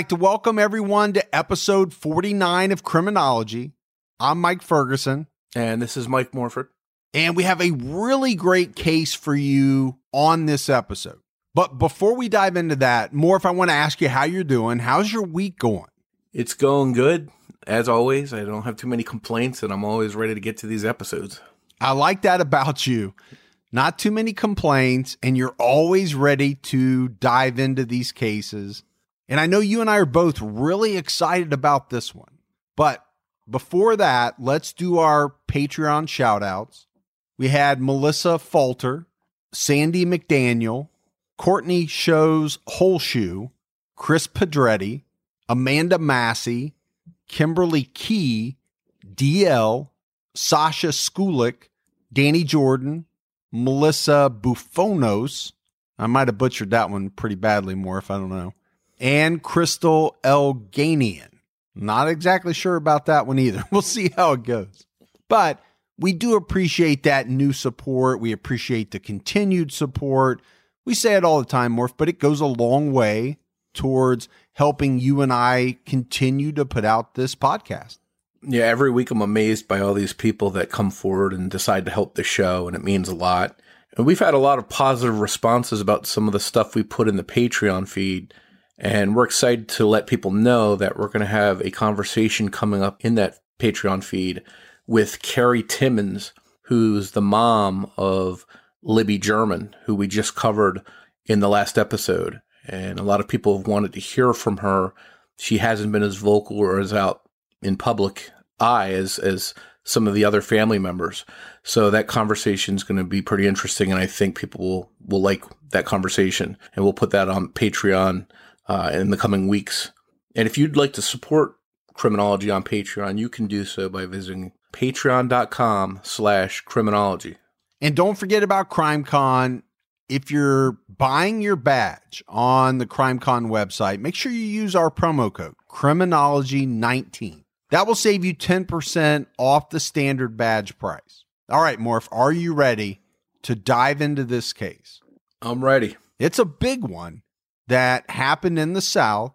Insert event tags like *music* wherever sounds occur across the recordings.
Like to welcome everyone to episode 49 of Criminology. I'm Mike Ferguson, And this is Mike Morford. and we have a really great case for you on this episode. But before we dive into that, Morph, I want to ask you how you're doing. How's your week going? It's going good. As always, I don't have too many complaints and I'm always ready to get to these episodes. I like that about you. Not too many complaints, and you're always ready to dive into these cases. And I know you and I are both really excited about this one. But before that, let's do our Patreon shout outs. We had Melissa Falter, Sandy McDaniel, Courtney Shows Holeshoe, Chris Pedretti, Amanda Massey, Kimberly Key, DL, Sasha Skulik, Danny Jordan, Melissa Buffonos. I might have butchered that one pretty badly more if I don't know. And Crystal Elganian. Not exactly sure about that one either. *laughs* We'll see how it goes. But we do appreciate that new support. We appreciate the continued support. We say it all the time, Morph, but it goes a long way towards helping you and I continue to put out this podcast. Yeah, every week I'm amazed by all these people that come forward and decide to help the show, and it means a lot. And we've had a lot of positive responses about some of the stuff we put in the Patreon feed. And we're excited to let people know that we're going to have a conversation coming up in that Patreon feed with Carrie Timmons, who's the mom of Libby German, who we just covered in the last episode. And a lot of people have wanted to hear from her. She hasn't been as vocal or as out in public eye as, as some of the other family members. So that conversation is going to be pretty interesting. And I think people will, will like that conversation. And we'll put that on Patreon uh, in the coming weeks. And if you'd like to support criminology on Patreon, you can do so by visiting patreon.com slash criminology. And don't forget about CrimeCon. If you're buying your badge on the CrimeCon website, make sure you use our promo code Criminology19. That will save you 10% off the standard badge price. All right, Morph, are you ready to dive into this case? I'm ready. It's a big one that happened in the South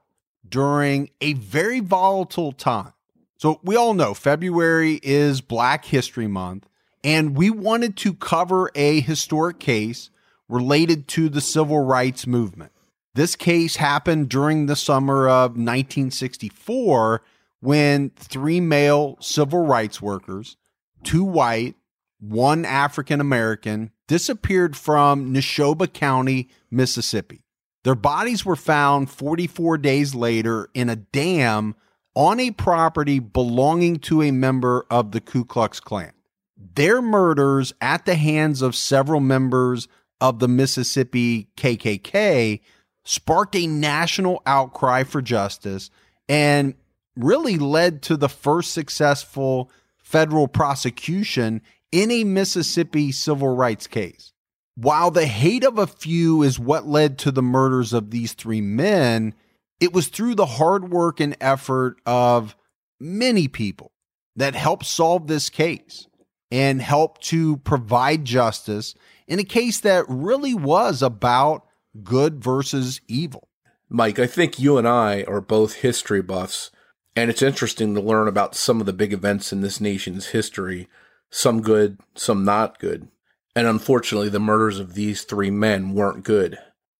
during a very volatile time. So, we all know February is Black History Month, and we wanted to cover a historic case related to the civil rights movement. This case happened during the summer of 1964 when three male civil rights workers, two white, one African American, disappeared from Neshoba County, Mississippi. Their bodies were found 44 days later in a dam on a property belonging to a member of the Ku Klux Klan. Their murders at the hands of several members of the Mississippi KKK sparked a national outcry for justice and really led to the first successful federal prosecution in a Mississippi civil rights case. While the hate of a few is what led to the murders of these three men, it was through the hard work and effort of many people that helped solve this case and helped to provide justice in a case that really was about good versus evil. Mike, I think you and I are both history buffs, and it's interesting to learn about some of the big events in this nation's history, some good, some not good. And unfortunately, the murders of these three men weren't good.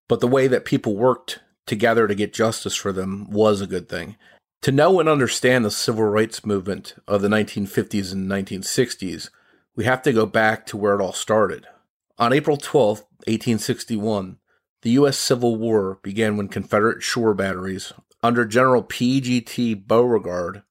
But the way that people worked together to get justice for them was a good thing. To know and understand the civil rights movement of the 1950s and 1960s, we have to go back to where it all started. On April 12, 1861, the U.S. Civil War began when Confederate shore batteries under General P.G.T. Beauregard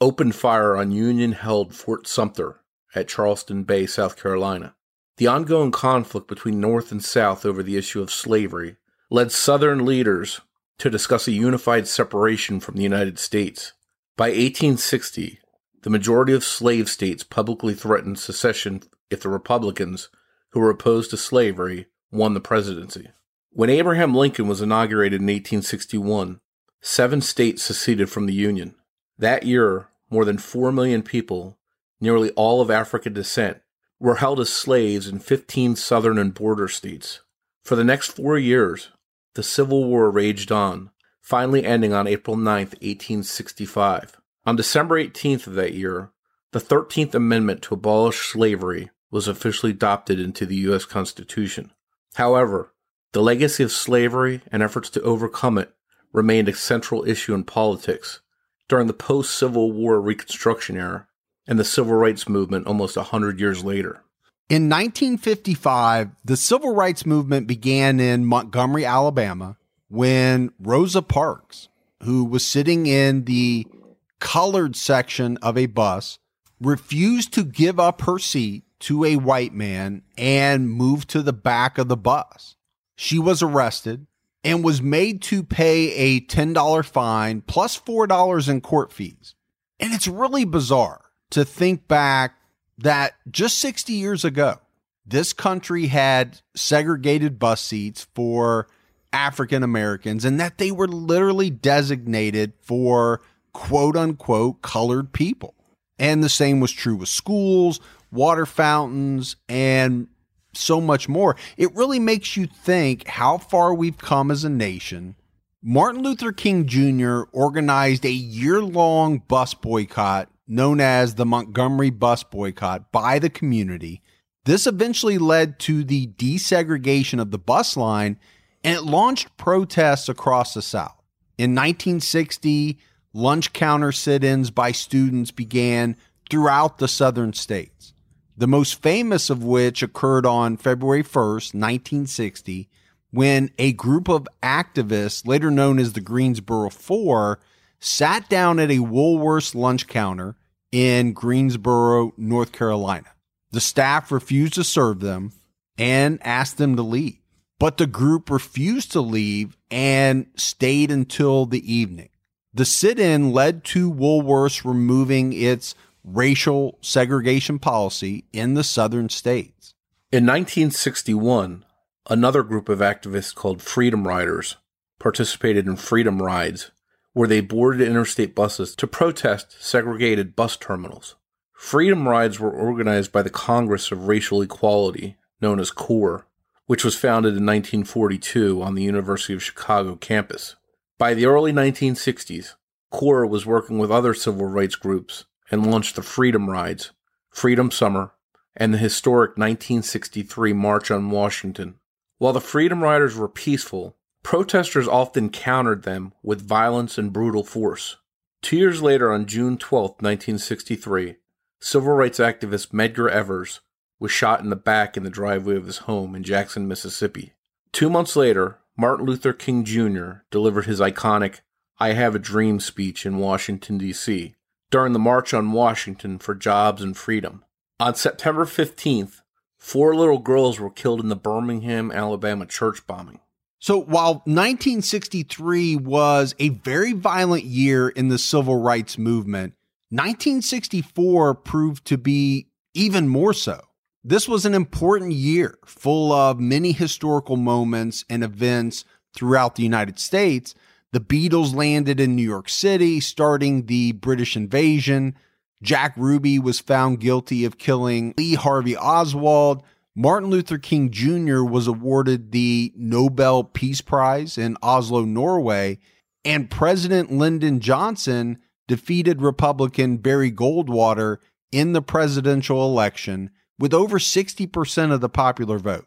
opened fire on Union held Fort Sumter at Charleston Bay, South Carolina. The ongoing conflict between North and South over the issue of slavery led Southern leaders to discuss a unified separation from the United States. By 1860, the majority of slave states publicly threatened secession if the Republicans, who were opposed to slavery, won the presidency. When Abraham Lincoln was inaugurated in 1861, seven states seceded from the Union. That year, more than 4 million people, nearly all of African descent, were held as slaves in 15 southern and border states. For the next four years, the Civil War raged on, finally ending on April 9, 1865. On December 18th of that year, the 13th Amendment to abolish slavery was officially adopted into the U.S. Constitution. However, the legacy of slavery and efforts to overcome it remained a central issue in politics during the post Civil War Reconstruction era and the Civil Rights Movement almost a 100 years later. In 1955, the civil rights movement began in Montgomery, Alabama, when Rosa Parks, who was sitting in the colored section of a bus, refused to give up her seat to a white man and moved to the back of the bus. She was arrested and was made to pay a $10 fine plus $4 in court fees. And it's really bizarre to think back that just 60 years ago, this country had segregated bus seats for African Americans and that they were literally designated for quote unquote colored people. And the same was true with schools, water fountains, and so much more. It really makes you think how far we've come as a nation. Martin Luther King Jr. organized a year long bus boycott known as the Montgomery Bus Boycott by the community. This eventually led to the desegregation of the bus line and it launched protests across the South. In 1960, lunch counter sit ins by students began throughout the southern states, the most famous of which occurred on February 1st, 1960, when a group of activists, later known as the Greensboro Four, sat down at a Woolworths lunch counter in Greensboro, North Carolina. The staff refused to serve them and asked them to leave, but the group refused to leave and stayed until the evening. The sit in led to Woolworths removing its racial segregation policy in the southern states. In 1961, another group of activists called Freedom Riders participated in Freedom Rides, where they boarded interstate buses to protest segregated bus terminals. Freedom Rides were organized by the Congress of Racial Equality, known as CORE, which was founded in 1942 on the University of Chicago campus. By the early 1960s, CORE was working with other civil rights groups and launched the Freedom Rides, Freedom Summer, and the historic 1963 March on Washington. While the Freedom Riders were peaceful, protesters often countered them with violence and brutal force. Two years later, on June 12, 1963, civil rights activist Medgar Evers was shot in the back in the driveway of his home in Jackson, Mississippi. Two months later, Martin Luther King Jr. delivered his iconic I Have a Dream speech in Washington, D.C. during the March on Washington for Jobs and Freedom. On September 15th, four little girls were killed in the Birmingham, Alabama church bombing. So while 1963 was a very violent year in the civil rights movement, 1964 proved to be even more so. This was an important year full of many historical moments and events throughout the United States. The Beatles landed in New York City, starting the British invasion. Jack Ruby was found guilty of killing Lee Harvey Oswald. Martin Luther King Jr. was awarded the Nobel Peace Prize in Oslo, Norway, and President Lyndon Johnson defeated Republican Barry Goldwater in the presidential election with over 60% of the popular vote.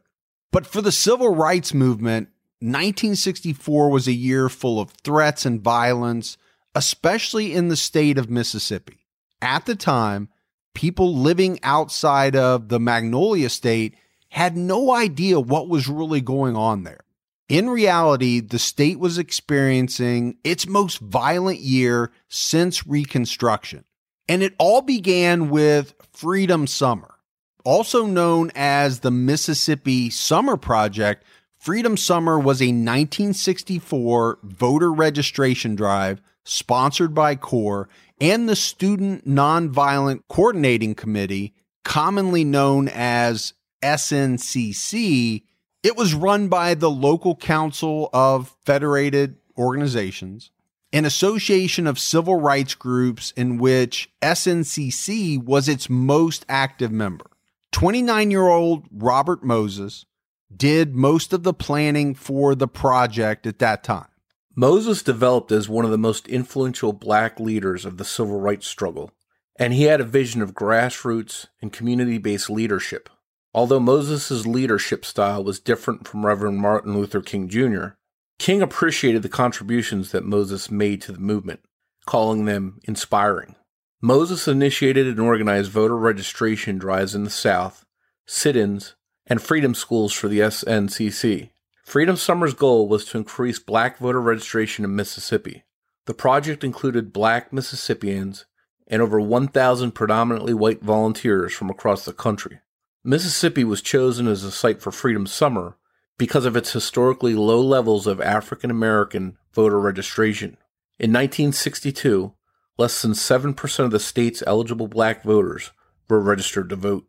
But for the civil rights movement, 1964 was a year full of threats and violence, especially in the state of Mississippi. At the time, people living outside of the Magnolia State had no idea what was really going on there. In reality, the state was experiencing its most violent year since Reconstruction. And it all began with Freedom Summer, also known as the Mississippi Summer Project. Freedom Summer was a 1964 voter registration drive sponsored by CORE and the Student Nonviolent Coordinating Committee, commonly known as SNCC. It was run by the local council of federated organizations, an association of civil rights groups in which SNCC was its most active member. 29 year old Robert Moses did most of the planning for the project at that time. Moses developed as one of the most influential black leaders of the civil rights struggle, and he had a vision of grassroots and community based leadership. Although Moses' leadership style was different from Reverend Martin Luther King Jr., King appreciated the contributions that Moses made to the movement, calling them inspiring. Moses initiated and organized voter registration drives in the South, sit ins, and freedom schools for the SNCC. Freedom Summer's goal was to increase black voter registration in Mississippi. The project included black Mississippians and over 1,000 predominantly white volunteers from across the country. Mississippi was chosen as a site for Freedom Summer because of its historically low levels of African American voter registration. In 1962, less than 7% of the state's eligible black voters were registered to vote.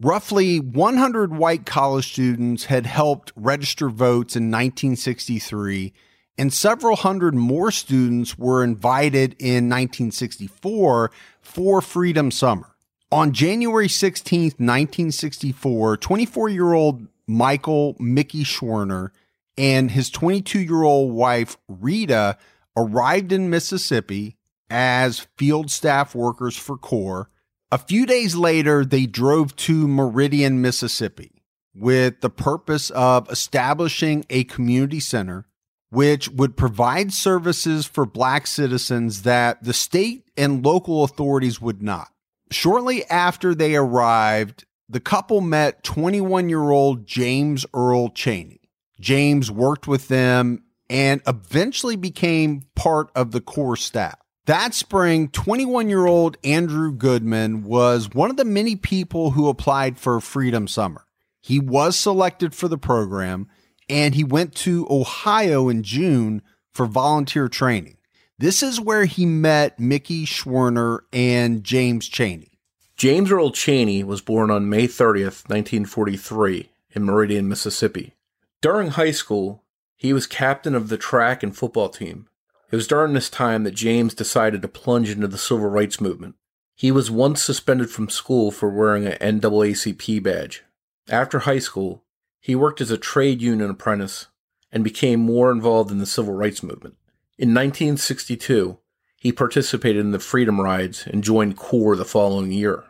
Roughly 100 white college students had helped register votes in 1963, and several hundred more students were invited in 1964 for Freedom Summer. On January 16, 1964, 24 year old Michael Mickey Schwerner and his 22 year old wife Rita arrived in Mississippi as field staff workers for CORE a few days later, they drove to Meridian, Mississippi with the purpose of establishing a community center which would provide services for black citizens that the state and local authorities would not. Shortly after they arrived, the couple met 21 year old James Earl Chaney. James worked with them and eventually became part of the core staff. That spring, 21 year old Andrew Goodman was one of the many people who applied for Freedom Summer. He was selected for the program and he went to Ohio in June for volunteer training. This is where he met Mickey Schwerner and James Chaney. James Earl Chaney was born on May 30th, 1943, in Meridian, Mississippi. During high school, he was captain of the track and football team it was during this time that James decided to plunge into the civil rights movement. He was once suspended from school for wearing an NAACP badge. After high school, he worked as a trade union apprentice and became more involved in the civil rights movement. In 1962, he participated in the Freedom Rides and joined CORE the following year.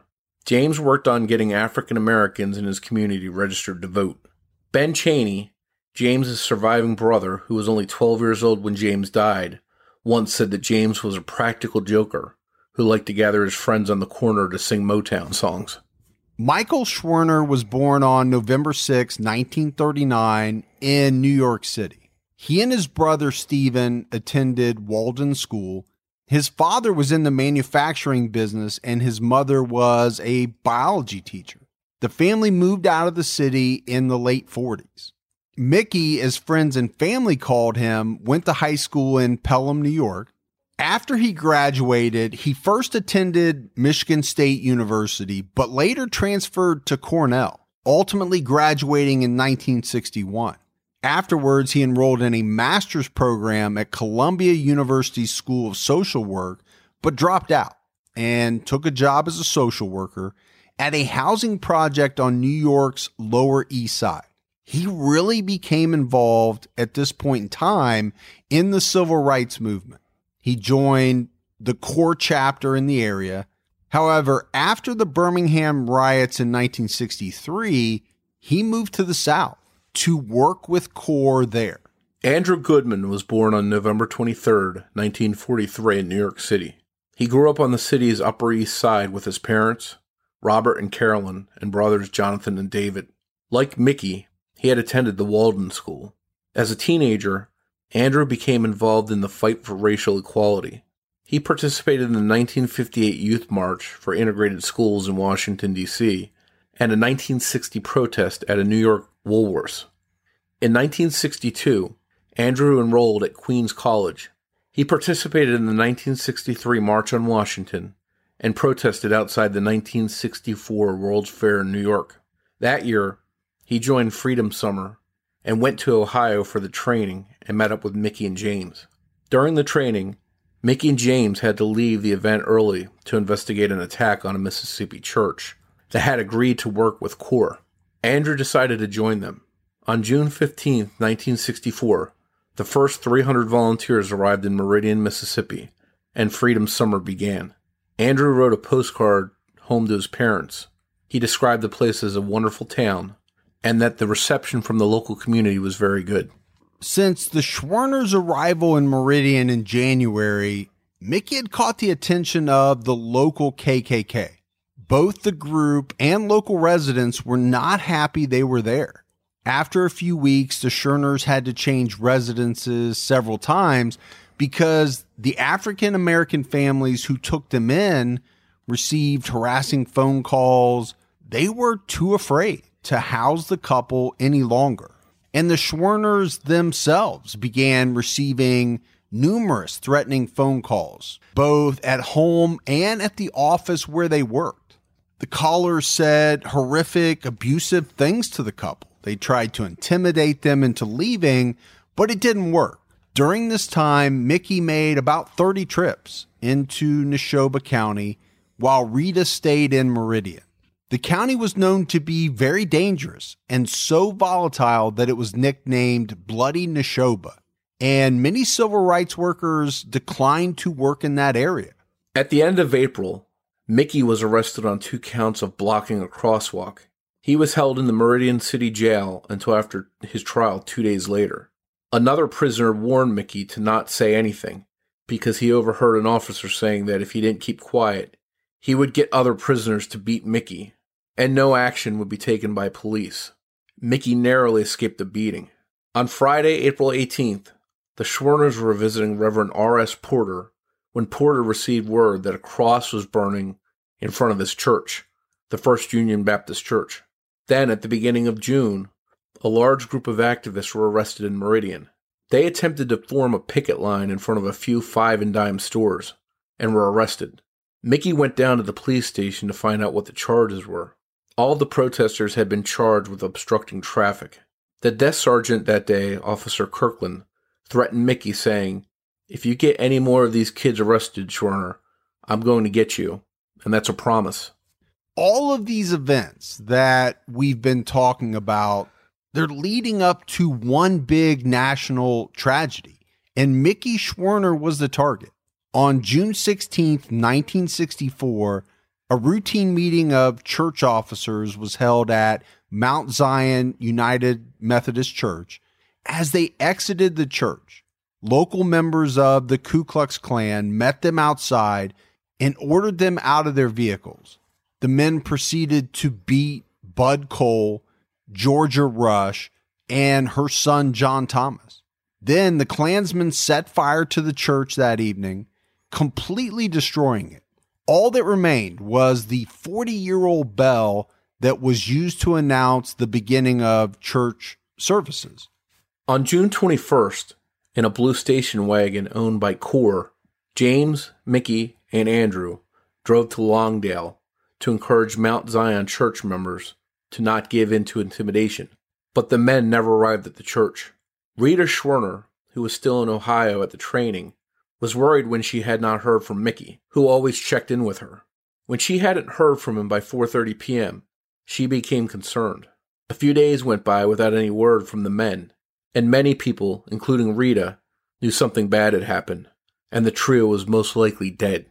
James worked on getting African Americans in his community registered to vote. Ben Chaney, James's surviving brother, who was only 12 years old when James died, once said that James was a practical joker who liked to gather his friends on the corner to sing Motown songs. Michael Schwerner was born on November 6, 1939, in New York City. He and his brother Stephen attended Walden School. His father was in the manufacturing business and his mother was a biology teacher. The family moved out of the city in the late 40s. Mickey, as friends and family called him, went to high school in Pelham, New York. After he graduated, he first attended Michigan State University, but later transferred to Cornell, ultimately graduating in 1961. Afterwards, he enrolled in a master's program at Columbia University School of Social Work, but dropped out and took a job as a social worker at a housing project on New York's Lower East Side he really became involved at this point in time in the civil rights movement. He joined the core chapter in the area. However, after the Birmingham riots in 1963, he moved to the South to work with CORE there. Andrew Goodman was born on November 23, 1943, in New York City. He grew up on the city's Upper East Side with his parents, Robert and Carolyn, and brothers Jonathan and David. Like Mickey, he had attended the Walden School. As a teenager, Andrew became involved in the fight for racial equality. He participated in the 1958 Youth March for integrated schools in Washington, D.C., and a 1960 protest at a New York Woolworths. In 1962, Andrew enrolled at Queens College. He participated in the 1963 March on Washington and protested outside the 1964 World's Fair in New York. That year, he joined Freedom Summer and went to Ohio for the training and met up with Mickey and James. During the training, Mickey and James had to leave the event early to investigate an attack on a Mississippi church that had agreed to work with CORE. Andrew decided to join them. On June 15, 1964, the first 300 volunteers arrived in Meridian, Mississippi, and Freedom Summer began. Andrew wrote a postcard home to his parents. He described the place as a wonderful town and that the reception from the local community was very good. Since the Schwerner's arrival in Meridian in January, Mickey had caught the attention of the local KKK. Both the group and local residents were not happy they were there. After a few weeks, the Schwerners had to change residences several times because the African American families who took them in received harassing phone calls. They were too afraid to house the couple any longer. And the Schwerners themselves began receiving numerous threatening phone calls, both at home and at the office where they worked. The callers said horrific, abusive things to the couple. They tried to intimidate them into leaving, but it didn't work. During this time, Mickey made about 30 trips into Neshoba County while Rita stayed in Meridian. The county was known to be very dangerous and so volatile that it was nicknamed Bloody Neshoba, and many civil rights workers declined to work in that area. At the end of April, Mickey was arrested on two counts of blocking a crosswalk. He was held in the Meridian City Jail until after his trial two days later. Another prisoner warned Mickey to not say anything because he overheard an officer saying that if he didn't keep quiet, he would get other prisoners to beat Mickey and no action would be taken by police. Mickey narrowly escaped the beating. On Friday, April 18th, the Schwerners were visiting Reverend R.S. Porter when Porter received word that a cross was burning in front of his church, the First Union Baptist Church. Then, at the beginning of June, a large group of activists were arrested in Meridian. They attempted to form a picket line in front of a few five and dime stores and were arrested. Mickey went down to the police station to find out what the charges were. All the protesters had been charged with obstructing traffic. The desk sergeant that day, Officer Kirkland, threatened Mickey, saying, If you get any more of these kids arrested, Schwerner, I'm going to get you. And that's a promise. All of these events that we've been talking about, they're leading up to one big national tragedy. And Mickey Schwerner was the target. On June 16th, 1964, a routine meeting of church officers was held at Mount Zion United Methodist Church. As they exited the church, local members of the Ku Klux Klan met them outside and ordered them out of their vehicles. The men proceeded to beat Bud Cole, Georgia Rush, and her son John Thomas. Then the Klansmen set fire to the church that evening, completely destroying it. All that remained was the 40 year old bell that was used to announce the beginning of church services. On June 21st, in a blue station wagon owned by CORE, James, Mickey, and Andrew drove to Longdale to encourage Mount Zion church members to not give in to intimidation. But the men never arrived at the church. Rita Schwerner, who was still in Ohio at the training, was worried when she had not heard from Mickey, who always checked in with her. When she hadn't heard from him by 4:30 p.m., she became concerned. A few days went by without any word from the men, and many people, including Rita, knew something bad had happened, and the trio was most likely dead.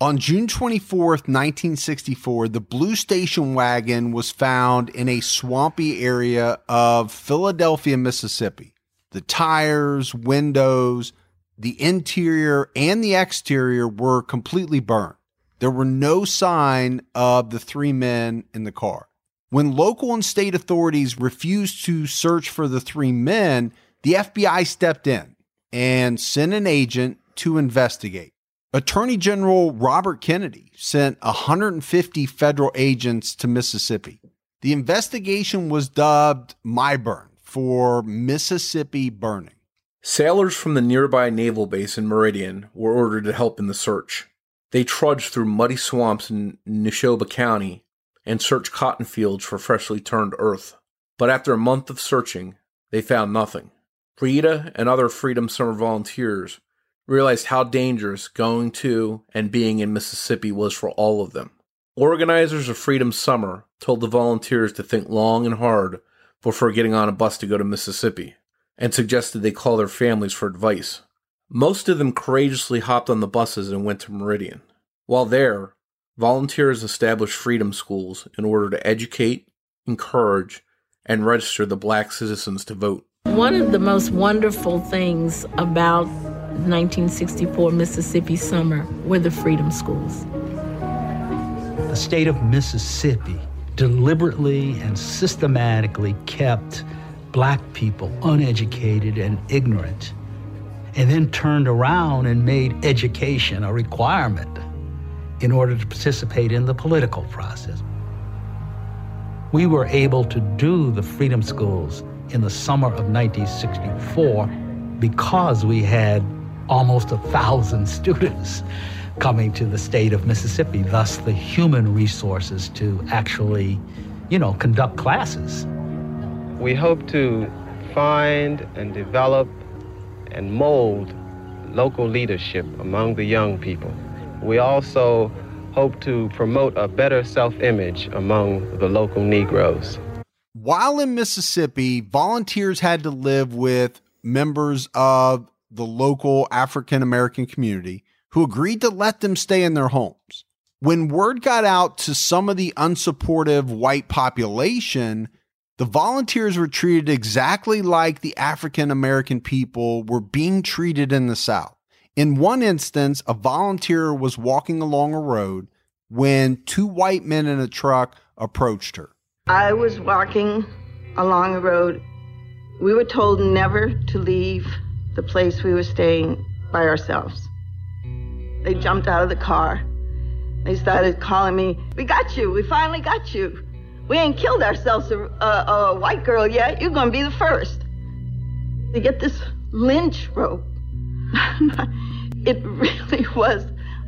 On June 24th, 1964, the Blue Station wagon was found in a swampy area of Philadelphia, Mississippi. The tires, windows, the interior and the exterior were completely burned. There were no sign of the three men in the car. When local and state authorities refused to search for the three men, the FBI stepped in and sent an agent to investigate. Attorney General Robert Kennedy sent 150 federal agents to Mississippi. The investigation was dubbed MIBURN for Mississippi Burning. Sailors from the nearby naval base in Meridian were ordered to help in the search. They trudged through muddy swamps in Neshoba County and searched cotton fields for freshly turned earth. But after a month of searching, they found nothing. Rita and other Freedom Summer volunteers realized how dangerous going to and being in Mississippi was for all of them. Organizers of Freedom Summer told the volunteers to think long and hard before getting on a bus to go to Mississippi and suggested they call their families for advice. Most of them courageously hopped on the buses and went to Meridian. While there, volunteers established freedom schools in order to educate, encourage, and register the black citizens to vote. One of the most wonderful things about 1964 Mississippi summer were the freedom schools. The state of Mississippi deliberately and systematically kept black people uneducated and ignorant, and then turned around and made education a requirement in order to participate in the political process. We were able to do the freedom schools in the summer of 1964 because we had almost a thousand *laughs* students coming to the state of Mississippi, thus the human resources to actually, you know, conduct classes. We hope to find and develop and mold local leadership among the young people. We also hope to promote a better self image among the local Negroes. While in Mississippi, volunteers had to live with members of the local African American community who agreed to let them stay in their homes. When word got out to some of the unsupportive white population, the volunteers were treated exactly like the African American people were being treated in the South. In one instance, a volunteer was walking along a road when two white men in a truck approached her. I was walking along a road. We were told never to leave the place we were staying by ourselves. They jumped out of the car. They started calling me, We got you. We finally got you. We ain't killed ourselves a, a, a white girl yet. You're to be the first. to get this lynch rope. *laughs* it really was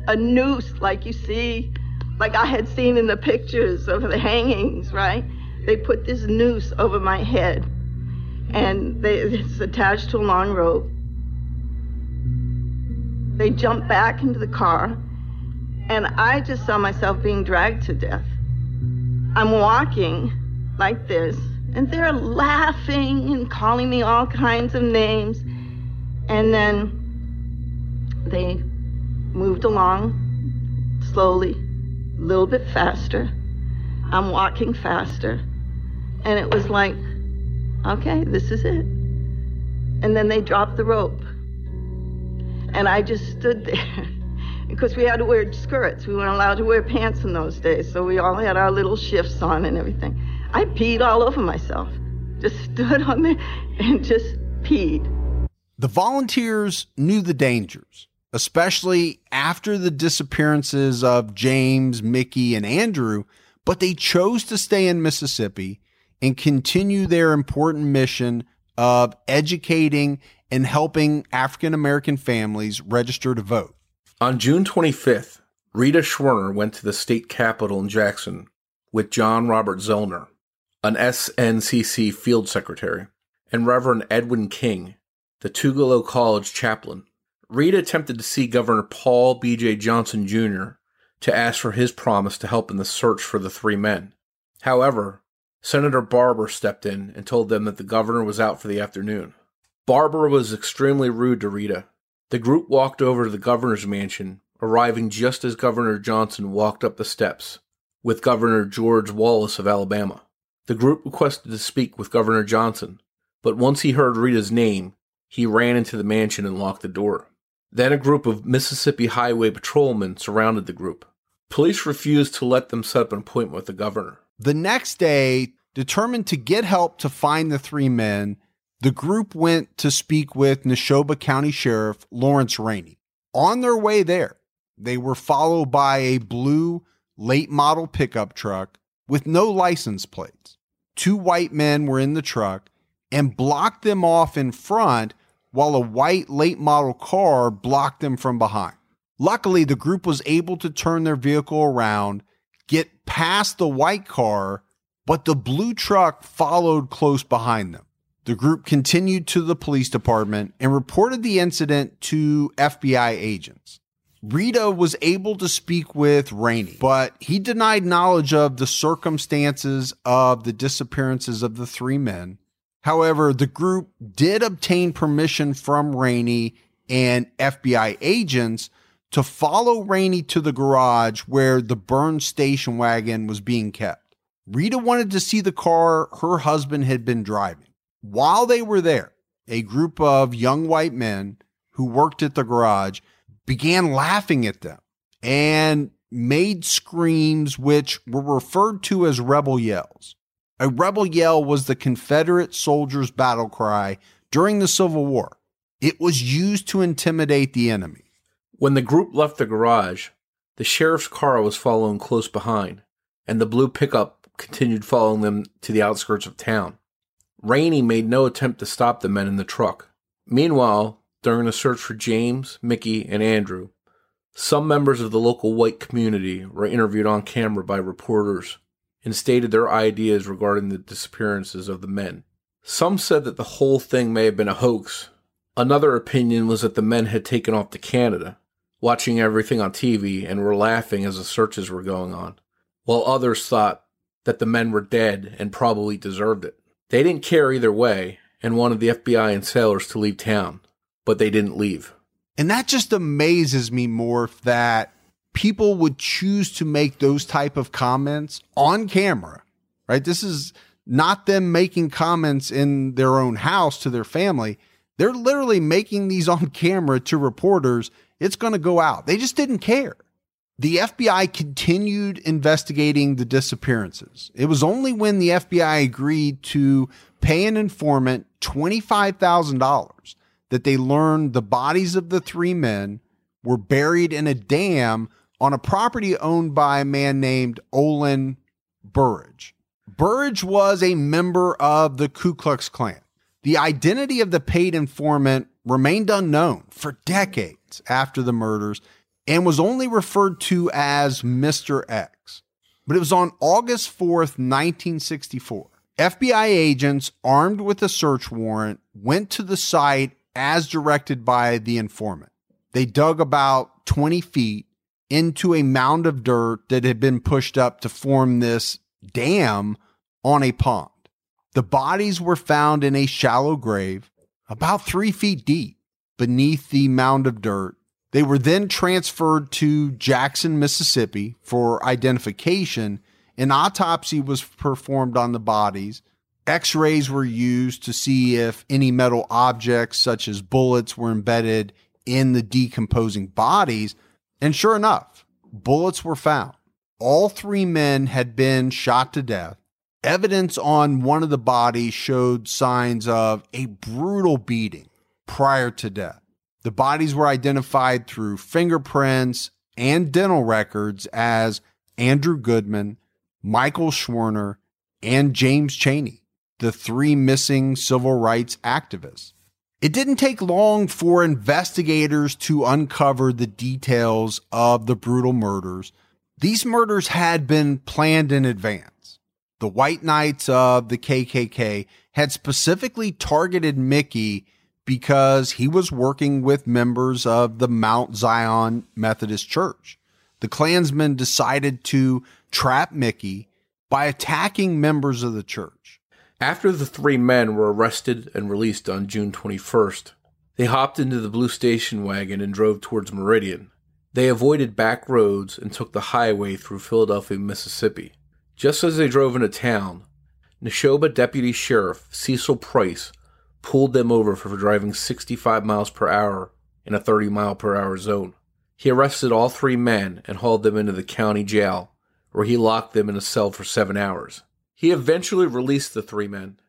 a noose like you see, like I had seen in the pictures of the hangings, right? They put this noose over my head and they, it's attached to a long rope. They jumped back into the car, and I just saw myself being dragged to death. I'm walking like this, and they're laughing and calling me all kinds of names. And then they moved along slowly, a little bit faster. I'm walking faster. And it was like, okay, this is it. And then they dropped the rope. And I just stood *laughs* there because we had to wear skirts. We weren't allowed to wear pants in those days. So we all had our little shifts on and everything. I peed all over myself. Just stood on there and just peed. The volunteers knew the dangers, especially after the disappearances of James, Mickey, and Andrew, but they chose to stay in Mississippi and continue their important mission of educating and helping African American families register to vote. On June 25th, Rita Schwerner went to the state capitol in Jackson with John Robert Zellner, an SNCC field secretary, and Reverend Edwin King, the Tougaloo College chaplain. Rita attempted to see Governor Paul B.J. Johnson Jr. to ask for his promise to help in the search for the three men. However, Senator Barber stepped in and told them that the governor was out for the afternoon. Barber was extremely rude to Rita. The group walked over to the governor's mansion, arriving just as Governor Johnson walked up the steps with Governor George Wallace of Alabama. The group requested to speak with Governor Johnson, but once he heard Rita's name, he ran into the mansion and locked the door. Then a group of Mississippi Highway patrolmen surrounded the group. Police refused to let them set up an appointment with the governor. The next day, determined to get help to find the three men, the group went to speak with Neshoba County Sheriff Lawrence Rainey. On their way there, They were followed by a blue late model pickup truck with no license plates. Two white men were in the truck and blocked them off in front while a white late model car blocked them from behind. Luckily, the group was able to turn their vehicle around, get past the white car, but the blue truck followed close behind them. The group continued to the police department and reported the incident to FBI agents. Rita was able to speak with Rainey, but he denied knowledge of the circumstances of the disappearances of the three men. However, the group did obtain permission from Rainey and FBI agents to follow Rainey to the garage where the burned station wagon was being kept. Rita wanted to see the car her husband had been driving. While they were there, a group of young white men who worked at the garage began laughing at them and made screams which were referred to as rebel yells. A rebel yell was the Confederate soldiers' battle cry during the Civil War. It was used to intimidate the enemy. When the group left the garage, the sheriff's car was following close behind, and the blue pickup continued following them to the outskirts of town. Rainey made no attempt to stop the men in the truck. Meanwhile, during the search for James, Mickey, and Andrew, some members of the local white community were interviewed on camera by reporters and stated their ideas regarding the disappearances of the men. Some said that the whole thing may have been a hoax. Another opinion was that the men had taken off to Canada, watching everything on TV and were laughing as the searches were going on, while others thought that the men were dead and probably deserved it. They didn't care either way and wanted the FBI and sailors to leave town, but they didn't leave. And that just amazes me more that people would choose to make those type of comments on camera, right? This is not them making comments in their own house to their family. They're literally making these on *laughs* camera to reporters. It's going to go out. They just didn't care. The FBI continued investigating the disappearances. It was only when the FBI agreed to pay an informant $25,000 that they learned the bodies of the three men were buried in a dam on a property owned by a man named Olin Burrage. Burrage was a member of the Ku Klux Klan. The identity of the paid informant remained unknown for decades after the murders and was only referred to as Mr. X. But it was on August 4th, 1964. FBI agents armed with a search warrant went to the site as directed by the informant. They dug about 20 feet into a mound of dirt that had been pushed up to form this dam on a pond. The bodies were found in a shallow grave about three feet deep beneath the mound of dirt. They were then transferred to Jackson, Mississippi for identification. An autopsy was performed on the bodies. X rays were used to see if any metal objects, such as bullets, were embedded in the decomposing bodies. And sure enough, bullets were found. All three men had been shot to death. Evidence on one of the bodies showed signs of a brutal beating prior to death. The bodies were identified through fingerprints and dental records as Andrew Goodman, Michael Schwerner, and James Chaney, the three missing civil rights activists. It didn't take long for investigators to uncover the details of the brutal murders. These murders had been planned in advance. The White Knights of the KKK had specifically targeted Mickey because he was working with members of the Mount Zion Methodist Church. The Klansmen decided to trap Mickey by attacking members of the church. After the three men were arrested and released on June 21st, they hopped into the blue station wagon and drove towards Meridian. They avoided back roads and took the highway through Philadelphia, Mississippi. Just as they drove into town, Neshoba Deputy Sheriff Cecil Price pulled them over for driving 65 miles per hour in a 30 mile per hour zone. He arrested all three men and hauled them into the county jail, where he locked them in a cell for seven hours. He eventually released the three men.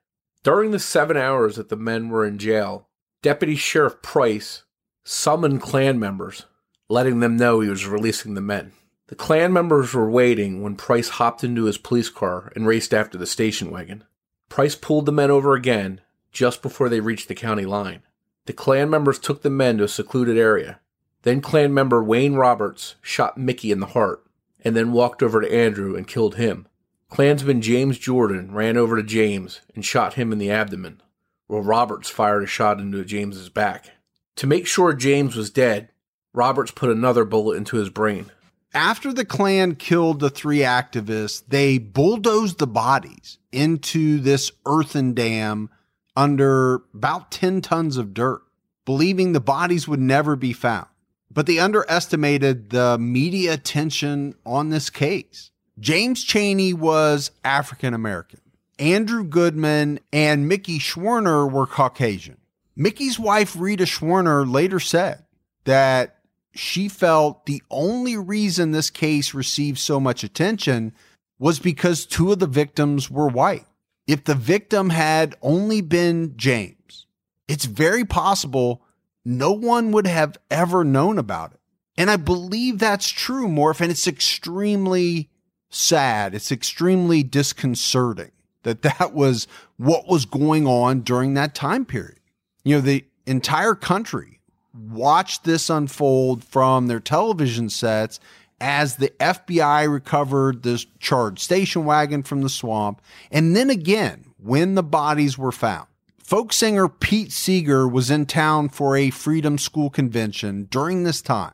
During the seven hours that the men were in jail, Deputy Sheriff Price summoned Klan members. letting them know he was releasing the men. The Klan members were waiting when Price hopped into his police car and raced after the station wagon. Price pulled the men over again just before they reached the county line. The Klan members took the men to a secluded area. Then Klan member Wayne Roberts shot Mickey in the heart and then walked over to Andrew and killed him. Klansman James Jordan ran over to James and shot him in the abdomen, while Roberts fired a shot into James's back. To make sure James was dead, Roberts put another bullet into his brain. After the Klan killed the three activists, they bulldozed the bodies into this earthen dam under about 10 tons of dirt, believing the bodies would never be found. But they underestimated the media attention on this case. James Chaney was African American. Andrew Goodman and Mickey Schwerner were Caucasian. Mickey's wife, Rita Schwerner, later said that she felt the only reason this case received so much attention was because two of the victims were white. If the victim had only been James, it's very possible no one would have ever known about it. And I believe that's true, Morph, and it's extremely sad. It's extremely disconcerting that that was what was going on during that time period. You know, the entire country watched this unfold from their television sets as the FBI recovered this charred station wagon from the swamp. And then again, when the bodies were found. Folk singer Pete Seeger was in town for a Freedom School convention during this time.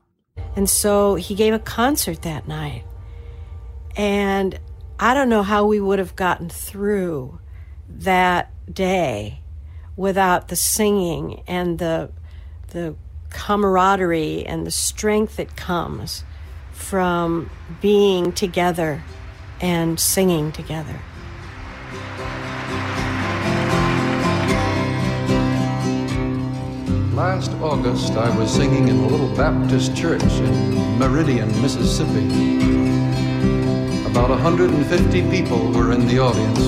And so he gave a concert that night. And I don't know how we would have gotten through that day without the singing and the the camaraderie and the strength that comes from being together and singing together. Last August, I was singing in a little Baptist church in Meridian, Mississippi. About 150 people were in the audience.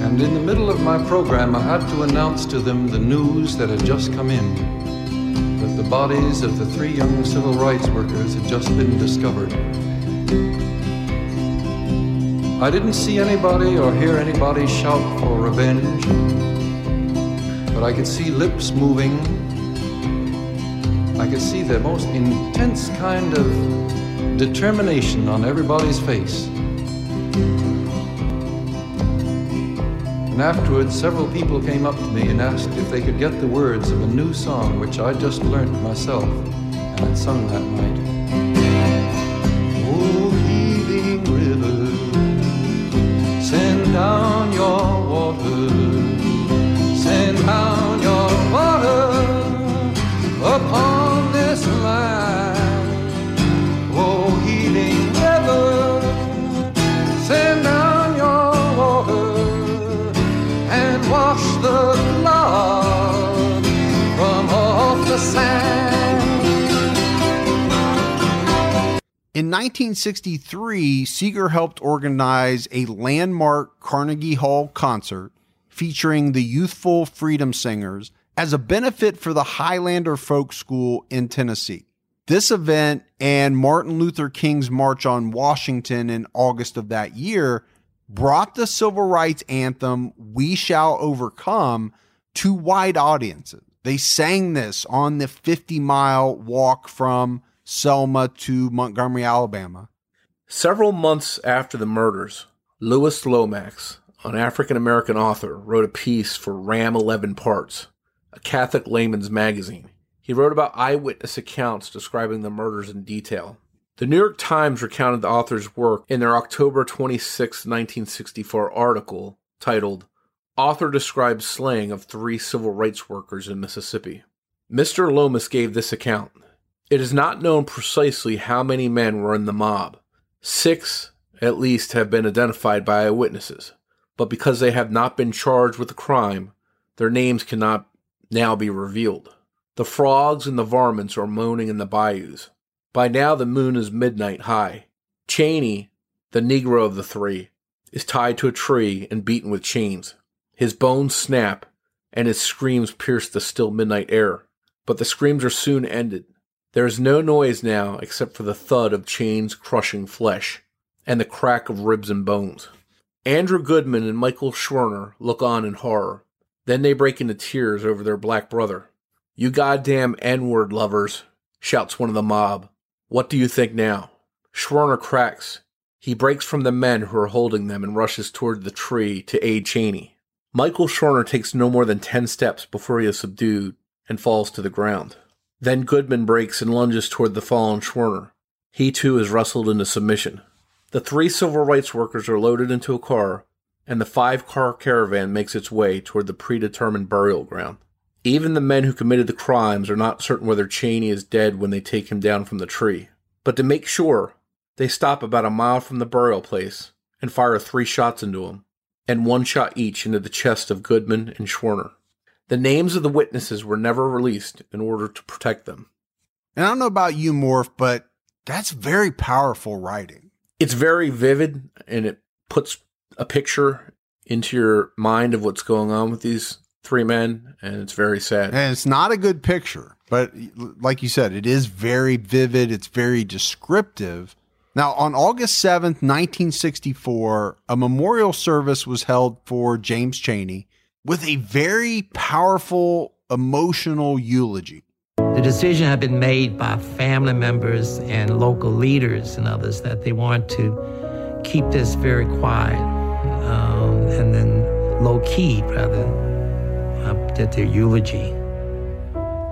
And in the middle of my program, I had to announce to them the news that had just come in that the bodies of the three young civil rights workers had just been discovered. I didn't see anybody or hear anybody shout for revenge but I could see lips moving. I could see the most intense kind of determination on everybody's face. And afterwards, several people came up to me and asked if they could get the words of a new song which I just learned myself and had sung that night. 1963, Seeger helped organize a landmark Carnegie Hall concert featuring the youthful Freedom Singers as a benefit for the Highlander Folk School in Tennessee. This event and Martin Luther King's March on Washington in August of that year brought the civil rights anthem, We Shall Overcome, to wide audiences. They sang this on the 50 mile walk from Selma to Montgomery, Alabama. Several months after the murders, Louis Lomax, an African American author, wrote a piece for Ramparts, a Catholic layman's magazine. He wrote about eyewitness accounts describing the murders in detail. The New York Times recounted the author's work in their October 26, 1964 article titled, Author Describes Slaying of Three Civil Rights Workers in Mississippi. Mr. Lomax gave this account. It is not known precisely how many men were in the mob. Six, at least, have been identified by eyewitnesses, but because they have not been charged with the crime, their names cannot now be revealed. The frogs and the varmints are moaning in the bayous. By now the moon is midnight high. Chaney, the Negro of the three, is tied to a tree and beaten with chains. His bones snap, and his screams pierce the still midnight air. but the screams are soon ended. There is no noise now except for the thud of chains crushing flesh and the crack of ribs and bones. Andrew Goodman and Michael Schwerner look on in horror. Then they break into tears over their black brother. You goddamn N word lovers, shouts one of the mob. What do you think now? Schwerner cracks. He breaks from the men who are holding them and rushes toward the tree to aid Chaney. Michael Schwerner takes no more than ten steps before he is subdued and falls to the ground. Then Goodman breaks and lunges toward the fallen Schwerner. He too is wrestled into submission. The three civil rights workers are loaded into a car, and the five car caravan makes its way toward the predetermined burial ground. Even the men who committed the crimes are not certain whether Chaney is dead when they take him down from the tree. But to make sure, they stop about a mile from the burial place and fire three shots into him, and one shot each into the chest of Goodman and Schwerner. The names of the witnesses were never released in order to protect them. And I don't know about you, Morph, but that's very powerful writing. It's very vivid and it puts a picture into your mind of what's going on with these three men, and it's very sad. And it's not a good picture, but like you said, it is very vivid, it's very descriptive. Now, on August 7th, 1964, a memorial service was held for James Chaney with a very powerful emotional eulogy. The decision had been made by family members and local leaders and others that they want to keep this very quiet um, and then low key, rather, uh, did their eulogy.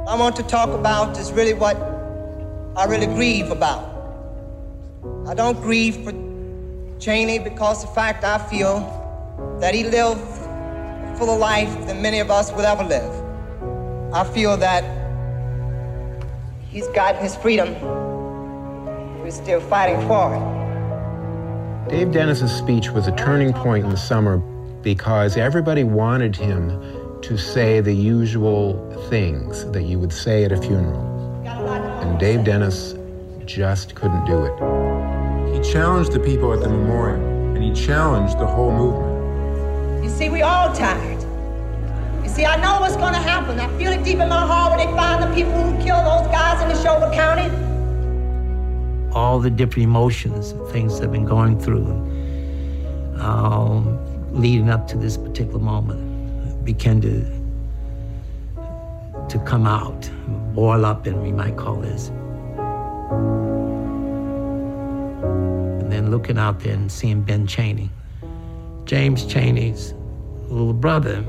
I want to talk about is really what I really grieve about. I don't grieve for Chaney because the fact I feel that he lived a fuller life than many of us will ever live. I feel that he's gotten his freedom. We're still fighting for it. Dave Dennis's speech was a turning point in the summer because everybody wanted him to say the usual things that you would say at a funeral. And Dave Dennis just couldn't do it. He challenged the people at the memorial, and he challenged the whole movement. You see, we all tired. You see, I know what's going to happen. I feel it deep in my heart when they find the people who killed those guys in the Neshoba County. All the different emotions things that have been going through um, leading up to this particular moment began to to come out, boil up, and we might call this. And then looking out there and seeing Ben Chaney, James Chaney's little brother,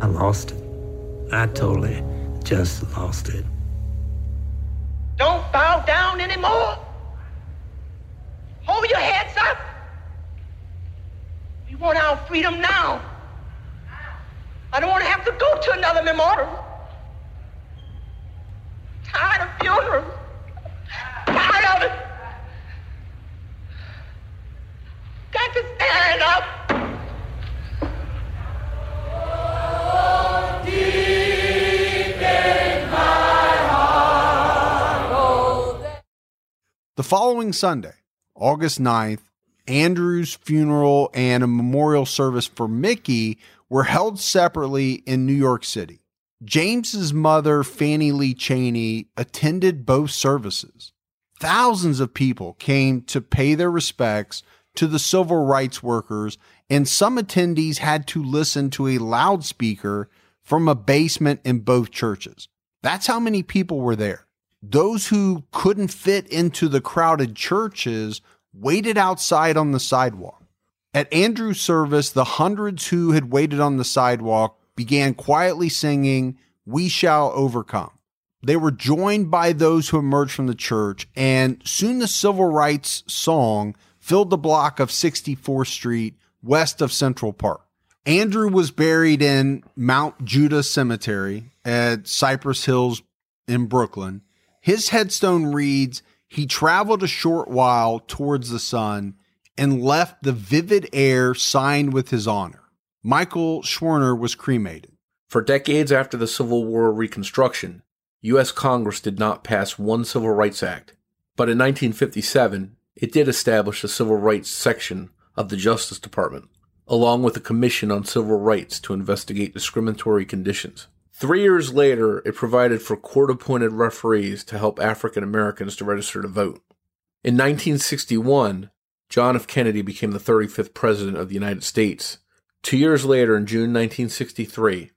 I lost it. I totally just lost it. Don't bow down anymore. Hold your heads up. We want our freedom now. I don't want to have to go to another memorial. Tired of funerals. Tired of it. Got to stand up. The following Sunday, August 9th, Andrew's funeral and a memorial service for Mickey were held separately in New York City. James's mother, Fannie Lee Chaney, attended both services. Thousands of people came to pay their respects to the civil rights workers, and some attendees had to listen to a loudspeaker from a basement in both churches. That's how many people were there. Those who couldn't fit into the crowded churches waited outside on the sidewalk. At Andrew's service, the hundreds who had waited on the sidewalk began quietly singing, We Shall Overcome. They were joined by those who emerged from the church, and soon the civil rights song filled the block of 64th Street west of Central Park. Andrew was buried in Mount Judah Cemetery at Cypress Hills in Brooklyn. His headstone reads, He traveled a short while towards the sun and left the vivid air signed with his honor. Michael Schwerner was cremated. For decades after the Civil War Reconstruction, U.S. Congress did not pass one Civil Rights Act, but in 1957, it did establish a Civil Rights section of the Justice Department, along with a Commission on Civil Rights to investigate discriminatory conditions. Three years later, it provided for court appointed referees to help African Americans to register to vote. In 1961, John F. Kennedy became the 35th President of the United States. Two years later, in June 1963,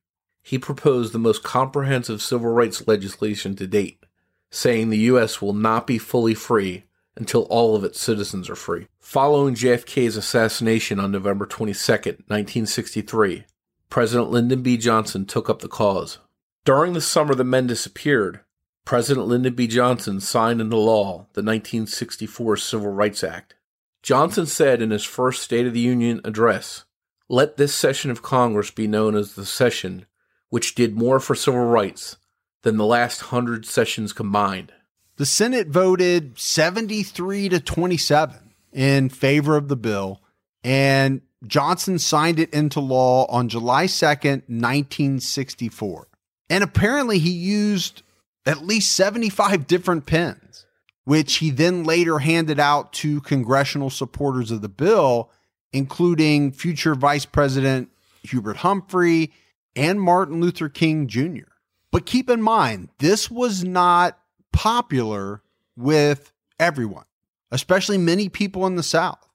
he proposed the most comprehensive civil rights legislation to date, saying the U.S. will not be fully free until all of its citizens are free. Following JFK's assassination on November 22, 1963, President Lyndon B. Johnson took up the cause. During the summer the men disappeared, President Lyndon B. Johnson signed into law the 1964 Civil Rights Act. Johnson said in his first State of the Union address, Let this session of Congress be known as the session which did more for civil rights than the last hundred sessions combined. The Senate voted 73 to 27 in favor of the bill, and Johnson signed it into law on July 2nd, 1964. And apparently, he used at least 75 different pens, which he then later handed out to congressional supporters of the bill, including future Vice President Hubert Humphrey and Martin Luther King Jr. But keep in mind, this was not popular with everyone, especially many people in the South.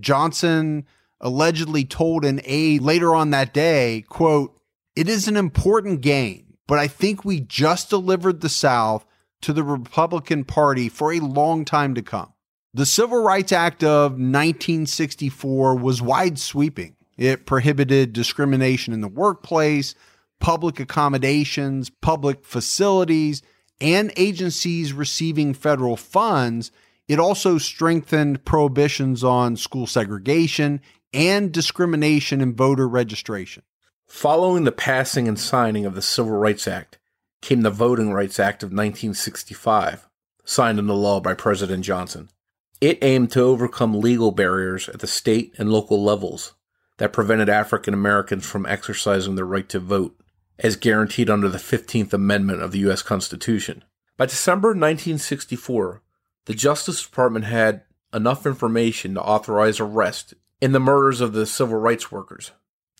Johnson allegedly told an aide later on that day, quote, it is an important gain, but I think we just delivered the South to the Republican Party for a long time to come. The Civil Rights Act of 1964 was wide sweeping. It prohibited discrimination in the workplace, public accommodations, public facilities, and agencies receiving federal funds. It also strengthened prohibitions on school segregation and discrimination in voter registration. Following the passing and signing of the Civil Rights Act came the Voting Rights Act of 1965, signed into law by President Johnson. It aimed to overcome legal barriers at the state and local levels that prevented African Americans from exercising their right to vote, as guaranteed under the 15th Amendment of the U.S. Constitution. By December 1964, the Justice Department had enough information to authorize arrest in the murders of the civil rights workers.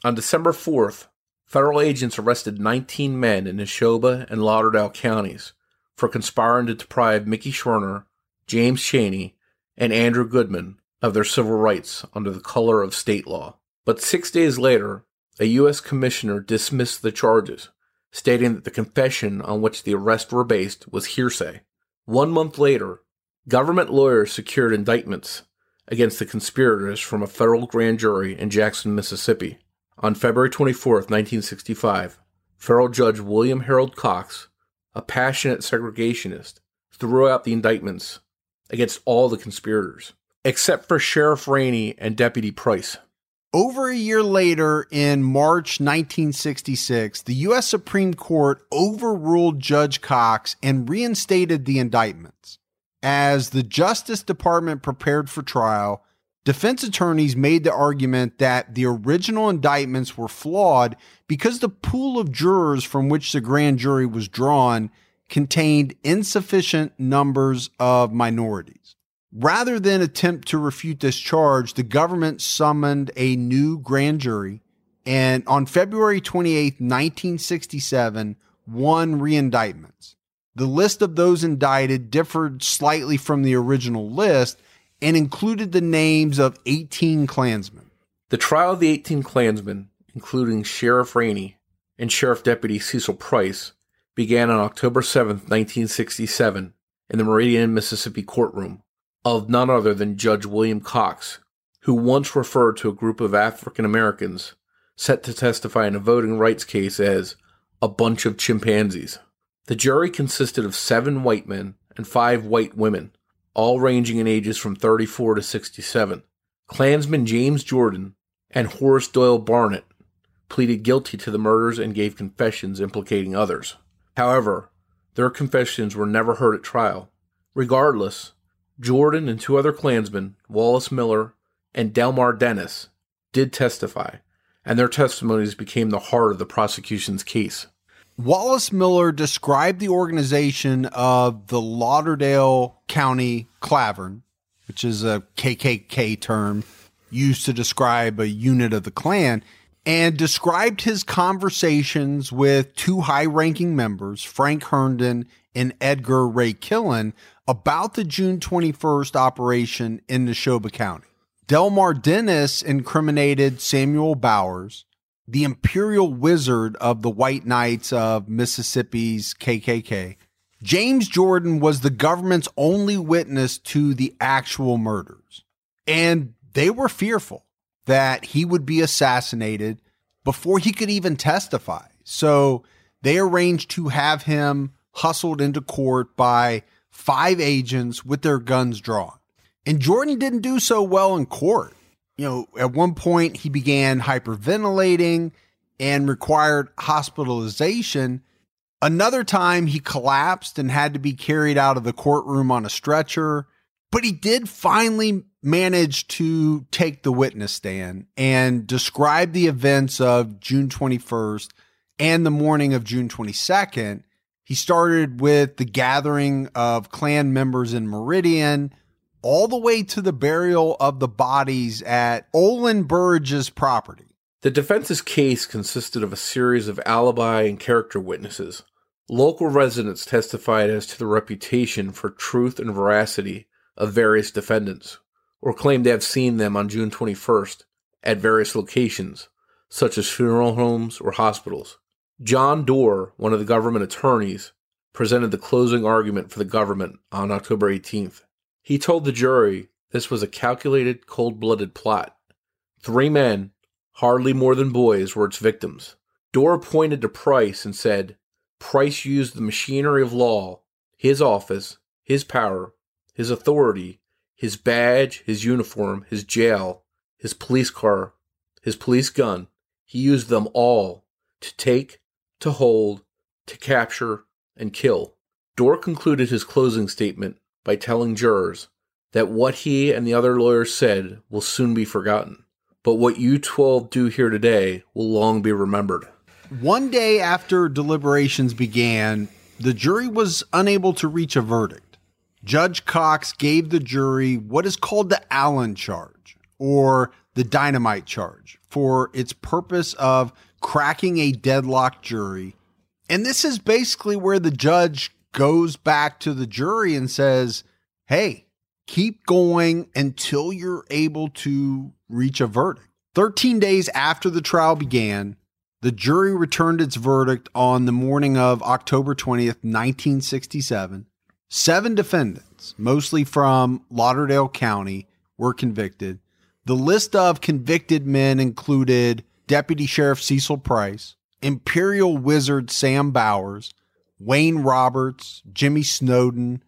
On December 4th, federal agents arrested 19 men in Neshoba and Lauderdale counties for conspiring to deprive Mickey Schwerner, James Chaney, and Andrew Goodman of their civil rights under the color of state law. But six days later, a U.S. commissioner dismissed the charges, stating that the confession on which the arrests were based was hearsay. One month later, government lawyers secured indictments against the conspirators from a federal grand jury in Jackson, Mississippi. On February 24, 1965, federal judge William Harold Cox, a passionate segregationist, threw out the indictments against all the conspirators, except for Sheriff Rainey and Deputy Price. Over a year later, in March 1966, the U.S. Supreme Court overruled Judge Cox and reinstated the indictments. As the Justice Department prepared for trial, defense attorneys made the argument that the original indictments were flawed because the pool of jurors from which the grand jury was drawn contained insufficient numbers of minorities. Rather than attempt to refute this charge, the government summoned a new grand jury and on February 28, 1967, won reindictments. The list of those indicted differed slightly from the original list and included the names of 18 Klansmen. The trial of the 18 Klansmen, including Sheriff Rainey and Sheriff Deputy Cecil Price, began on October 7, 1967, in the Meridian, Mississippi courtroom of none other than Judge William Cox, who once referred to a group of African Americans set to testify in a voting rights case as a bunch of chimpanzees. The jury consisted of seven white men and five white women, all ranging in ages from 34 to 67. Klansman James Jordan and Horace Doyle Barnett pleaded guilty to the murders and gave confessions implicating others. However, their confessions were never heard at trial. Regardless, Jordan and two other Klansmen, Wallace Miller and Delmar Dennis, did testify, and their testimonies became the heart of the prosecution's case. Wallace Miller described the organization of the Lauderdale County Klavern, which is a KKK term used to describe a unit of the Klan. and described his conversations with two high ranking members, Frank Herndon and Edgar Ray Killen, about the June 21st operation in Neshoba County. Delmar Dennis incriminated Samuel Bowers, the imperial wizard of the White Knights of Mississippi's KKK. James Jordan was the government's only witness to the actual murders. And they were fearful that he would be assassinated before he could even testify. So they arranged to have him hustled into court by five agents with their guns drawn. And Jordan didn't do so well in court. You know, at one point he began hyperventilating and required hospitalization. Another time he collapsed and had to be carried out of the courtroom on a stretcher. But he did finally manage to take the witness stand and describe the events of June 21st and the morning of June 22nd. He started with the gathering of Klan members in Meridian all the way to the burial of the bodies at Olin Burrage's property. The defense's case consisted of a series of alibi and character witnesses. Local residents testified as to the reputation for truth and veracity of various defendants, or claimed to have seen them on June 21st at various locations, such as funeral homes or hospitals. John Doar, one of the government attorneys, presented the closing argument for the government on October 18th. He told the jury this was a calculated, cold blooded plot. Three men, hardly more than boys, were its victims. Doar pointed to Price and said, Price used the machinery of law, his office, his power, his authority, his badge, his uniform, his jail, his police car, his police gun. He used them all to take, to hold, to capture, and kill. Doar concluded his closing statement by telling jurors that what he and the other lawyers said will soon be forgotten, but what you 12 do here today will long be remembered. One day after deliberations began, the jury was unable to reach a verdict. Judge Cox gave the jury what is called the Allen charge or the dynamite charge for its purpose of cracking a deadlocked jury. And this is basically where the judge goes back to the jury and says, Hey, keep going until you're able to reach a verdict. 13 days after the trial began, the jury returned its verdict on the morning of October 20th, 1967. Seven defendants, mostly from Lauderdale County, were convicted. The list of convicted men included Deputy Sheriff Cecil Price, Imperial Wizard Sam Bowers, Wayne Roberts, Jimmy Snowden,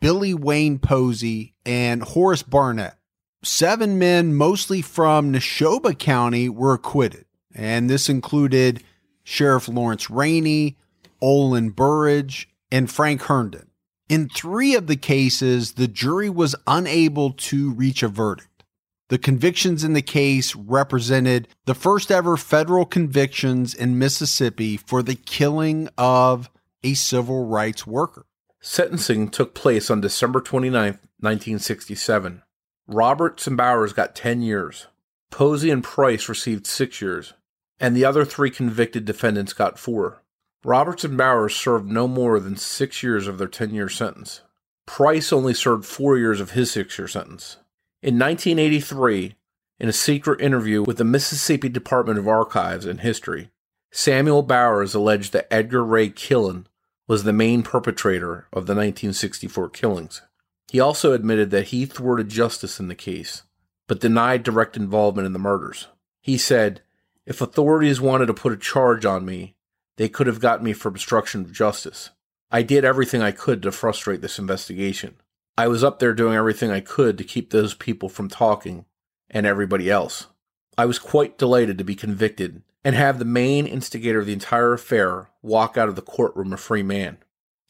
Billy Wayne Posey, and Horace Barnett. Seven men, mostly from Neshoba County, were acquitted, and this included Sheriff Lawrence Rainey, Olin Burrage, and Frank Herndon. In three of the cases, the jury was unable to reach a verdict. The convictions in the case represented the first ever federal convictions in Mississippi for the killing of a civil rights worker. Sentencing took place on December 29, 1967. Roberts and Bowers got 10 years. Posey and Price received 6 years, and the other three convicted defendants got 4. Roberts and Bowers served no more than 6 years of their 10-year sentence. Price only served 4 years of his 6-year sentence. In 1983, in a secret interview with the Mississippi Department of Archives and History, Samuel Bowers alleged that Edgar Ray Killen was the main perpetrator of the 1964 killings. He also admitted that he thwarted justice in the case, but denied direct involvement in the murders. He said, If authorities wanted to put a charge on me, they could have got me for obstruction of justice. I did everything I could to frustrate this investigation. I was up there doing everything I could to keep those people from talking, and everybody else. I was quite delighted to be convicted and have the main instigator of the entire affair walk out of the courtroom a free man.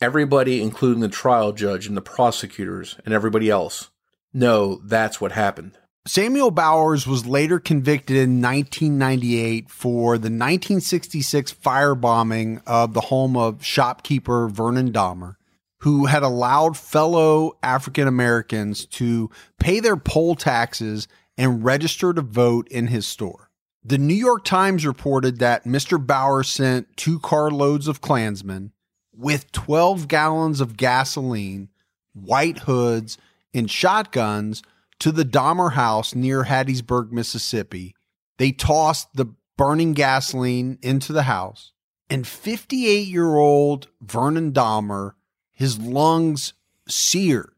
Everybody, including the trial judge and the prosecutors and everybody else, know that's what happened. Samuel Bowers was later convicted in 1998 for the 1966 firebombing of the home of shopkeeper Vernon Dahmer, who had allowed fellow African Americans to pay their poll taxes and register to vote in his store. The New York Times reported that Mr. Bowers sent two carloads of Klansmen with 12 gallons of gasoline, white hoods, and shotguns to the Dahmer house near Hattiesburg, Mississippi. They tossed the burning gasoline into the house, and 58 year old Vernon Dahmer, his lungs seared,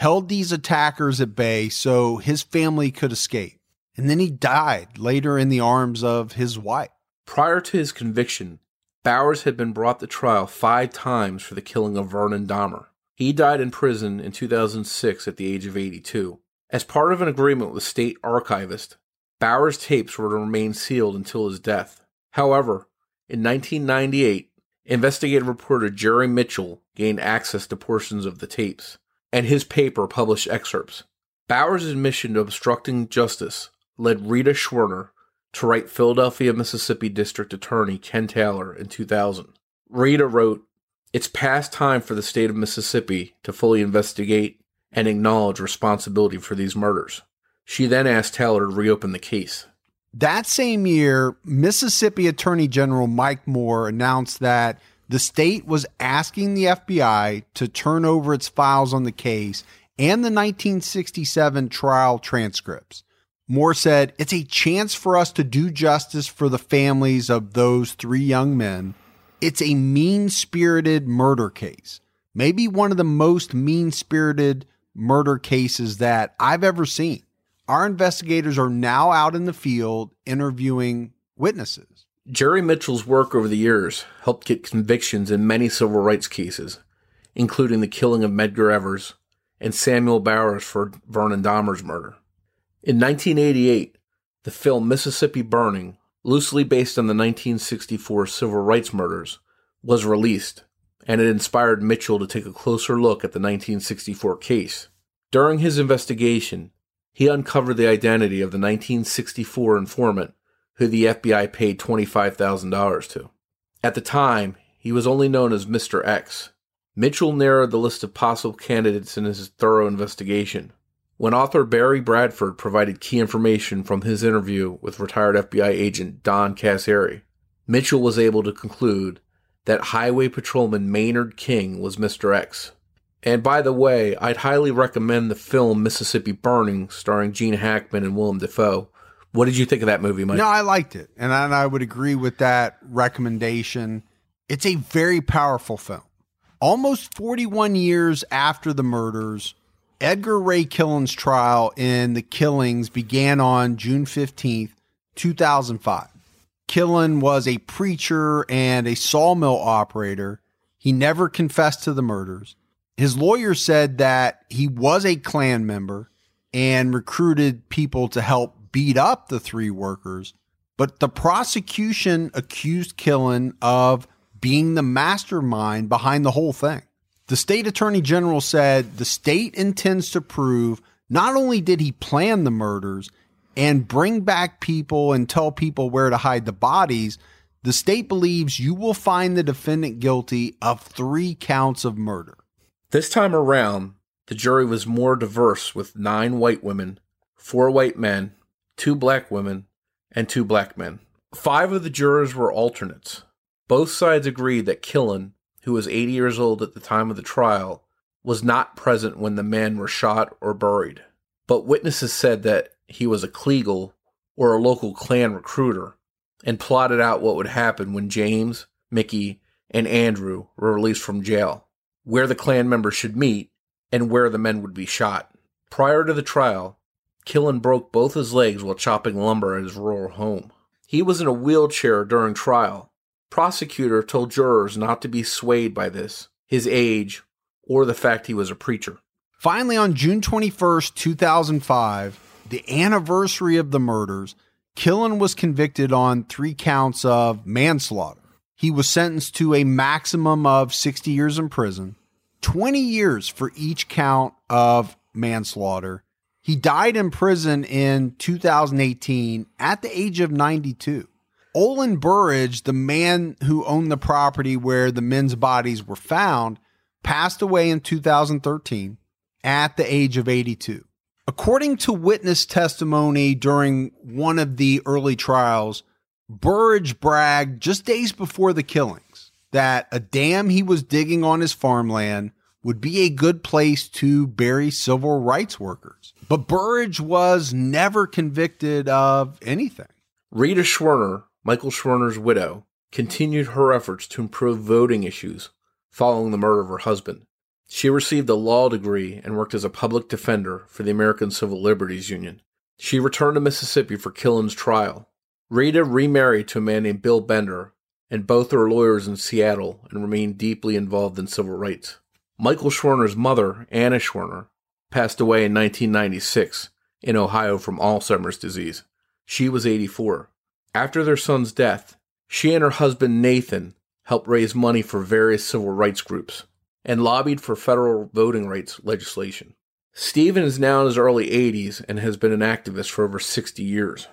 held these attackers at bay so his family could escape. And then he died later in the arms of his wife. Prior to his conviction, Bowers had been brought to trial five times for the killing of Vernon Dahmer. He died in prison in 2006 at the age of 82. As part of an agreement with state archivist, Bowers' tapes were to remain sealed until his death. However, in 1998, investigative reporter Jerry Mitchell gained access to portions of the tapes, and his paper published excerpts. Bowers' admission to obstructing justice led Rita Schwerner to write Philadelphia, Mississippi District Attorney Ken Taylor in 2000. Rita wrote, It's past time for the state of Mississippi to fully investigate and acknowledge responsibility for these murders. She then asked Taylor to reopen the case. That same year, Mississippi Attorney General Mike Moore announced that the state was asking the FBI to turn over its files on the case and the 1967 trial transcripts. Moore said, It's a chance for us to do justice for the families of those three young men. It's a mean spirited murder case, maybe one of the most mean spirited murder cases that I've ever seen. Our investigators are now out in the field interviewing witnesses. Jerry Mitchell's work over the years helped get convictions in many civil rights cases, including the killing of Medgar Evers and Samuel Bowers for Vernon Dahmer's murder. In 1988, the film Mississippi Burning, loosely based on the 1964 civil rights murders, was released, and it inspired Mitchell to take a closer look at the 1964 case. During his investigation, he uncovered the identity of the 1964 informant who the FBI paid $25,000 to. At the time, he was only known as Mr. X. Mitchell narrowed the list of possible candidates in his thorough investigation. When author Barry Bradford provided key information from his interview with retired FBI agent Don Carcieri, Mitchell was able to conclude that Highway Patrolman Maynard King was Mr. X. And by the way, I'd highly recommend the film Mississippi Burning, starring Gene Hackman and Willem Dafoe. What did you think of that movie, Mike? No, I liked it. And I, and I would agree with that recommendation. It's a very powerful film. Almost 41 years after the murders, Edgar Ray Killen's trial in the killings began on June 15th, 2005. Killen was a preacher and a sawmill operator. He never confessed to the murders. His lawyer said that he was a Klan member and recruited people to help beat up the three workers, but the prosecution accused Killen of being the mastermind behind the whole thing. The state attorney general said the state intends to prove not only did he plan the murders and bring back people and tell people where to hide the bodies, the state believes you will find the defendant guilty of three counts of murder. This time around, the jury was more diverse with nine white women, four white men, two black women, and two black men. Five of the jurors were alternates. Both sides agreed that Killen who was 80 years old at the time of the trial, was not present when the men were shot or buried. But witnesses said that he was a Kleagle or a local Klan recruiter and plotted out what would happen when James, Mickey, and Andrew were released from jail, where the Klan members should meet, and where the men would be shot. Prior to the trial, Killen broke both his legs while chopping lumber at his rural home. He was in a wheelchair during trial Prosecutor told jurors not to be swayed by this, his age, or the fact he was a preacher. Finally, on June 21st, 2005, the anniversary of the murders, Killen was convicted on three counts of manslaughter. He was sentenced to a maximum of 60 years in prison, 20 years for each count of manslaughter. He died in prison in 2018 at the age of 92. Olin Burrage, the man who owned the property where the men's bodies were found, passed away in 2013 at the age of 82. According to witness testimony during one of the early trials, Burrage bragged just days before the killings that a dam he was digging on his farmland would be a good place to bury civil rights workers. But Burrage was never convicted of anything. Rita Schwerner, Michael Schwerner's widow, continued her efforts to improve voting issues following the murder of her husband. She received a law degree and worked as a public defender for the American Civil Liberties Union. She returned to Mississippi for Killen's trial. Rita remarried to a man named Bill Bender, and both are lawyers in Seattle and remain deeply involved in civil rights. Michael Schwerner's mother, Anna Schwerner, passed away in 1996 in Ohio from Alzheimer's disease. She was 84. After their son's death, she and her husband Nathan helped raise money for various civil rights groups and lobbied for federal voting rights legislation. Stephen is now in his early 80s and has been an activist for over 60 years.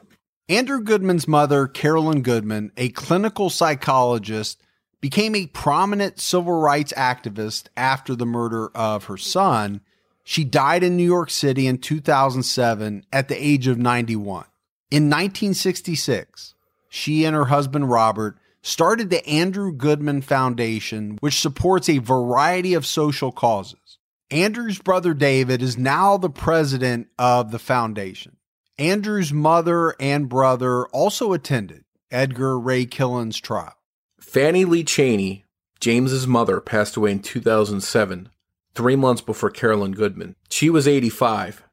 Andrew Goodman's mother, Carolyn Goodman, a clinical psychologist, became a prominent civil rights activist after the murder of her son. She died in New York City in 2007 at the age of 91. In 1966, she and her husband Robert started the Andrew Goodman Foundation, which supports a variety of social causes. Andrew's brother David is now the president of the foundation. Andrew's mother and brother also attended Edgar Ray Killen's trial. Fannie Lee Chaney, James's mother, passed away in 2007, three months before Carolyn Goodman. She was 85.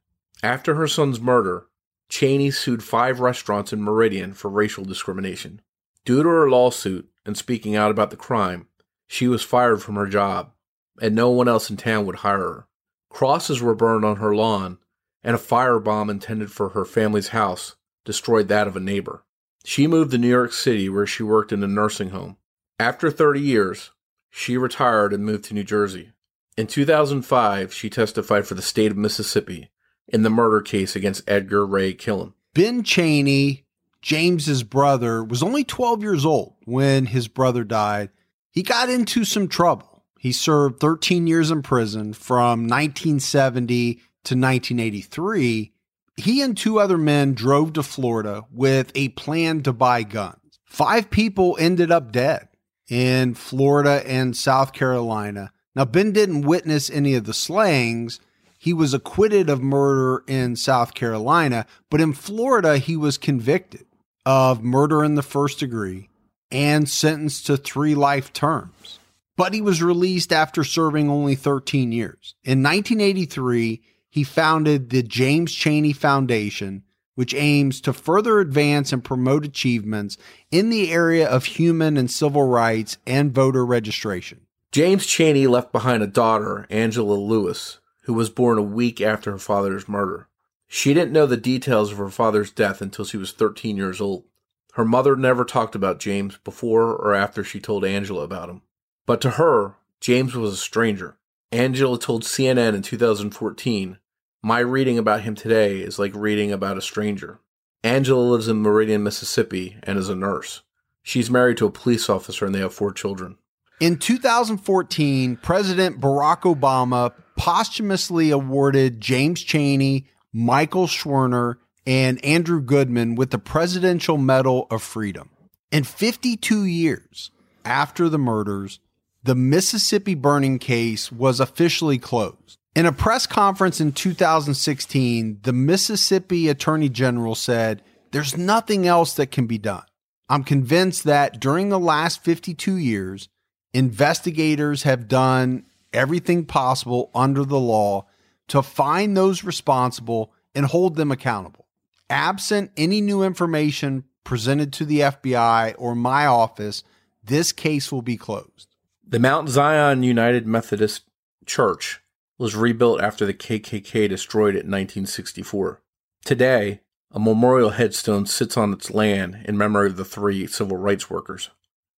After her son's murder, Chaney sued five restaurants in Meridian for racial discrimination. Due to her lawsuit and speaking out about the crime, she was fired from her job, and no one else in town would hire her. Crosses were burned on her lawn, and a firebomb intended for her family's house destroyed that of a neighbor. She moved to New York City where she worked in a nursing home. After 30 years, she retired and moved to New Jersey. In 2005, she testified for the state of Mississippi in the murder case against Edgar Ray Killen. Ben Chaney, James's brother, was only 12 years old when his brother died. He got into some trouble. He served 13 years in prison from 1970 to 1983. He and two other men drove to Florida with a plan to buy guns. Five people ended up dead in Florida and South Carolina. Now, Ben didn't witness any of the slayings. He was acquitted of murder in South Carolina, but in Florida, he was convicted of murder in the first degree and sentenced to three life terms. But he was released after serving only 13 years. In 1983, he founded the James Chaney Foundation, which aims to further advance and promote achievements in the area of human and civil rights and voter registration. James Chaney left behind a daughter, Angela Lewis, who was born a week after her father's murder. She didn't know the details of her father's death until she was 13 years old. Her mother never talked about James before or after she told Angela about him. But to her, James was a stranger. Angela told CNN in 2014 my reading about him today is like reading about a stranger. Angela lives in Meridian, Mississippi, and is a nurse. She's married to a police officer and they have four children. In 2014, President Barack Obama posthumously awarded James Chaney, Michael Schwerner, and Andrew Goodman with the Presidential Medal of Freedom. In 52 years after the murders, the Mississippi burning case was officially closed. In a press conference in 2016, the Mississippi Attorney General said, There's nothing else that can be done. I'm convinced that during the last 52 years, investigators have done everything possible under the law to find those responsible and hold them accountable. Absent any new information presented to the FBI or my office, this case will be closed. The Mount Zion United Methodist Church was rebuilt after the KKK destroyed it in 1964. Today, a memorial headstone sits on its land in memory of the three civil rights workers.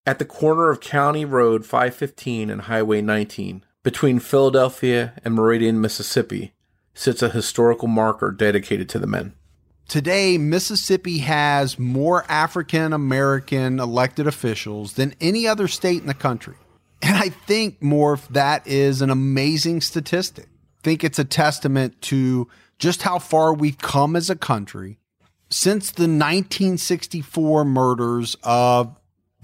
At the corner of County Road 515 and Highway 19, between Philadelphia and Meridian, Mississippi, sits a historical marker dedicated to the men. Today, Mississippi has more African American elected officials than any other state in the country. And I think, Morph, that is an amazing statistic. I think it's a testament to just how far we've come as a country since the 1964 murders of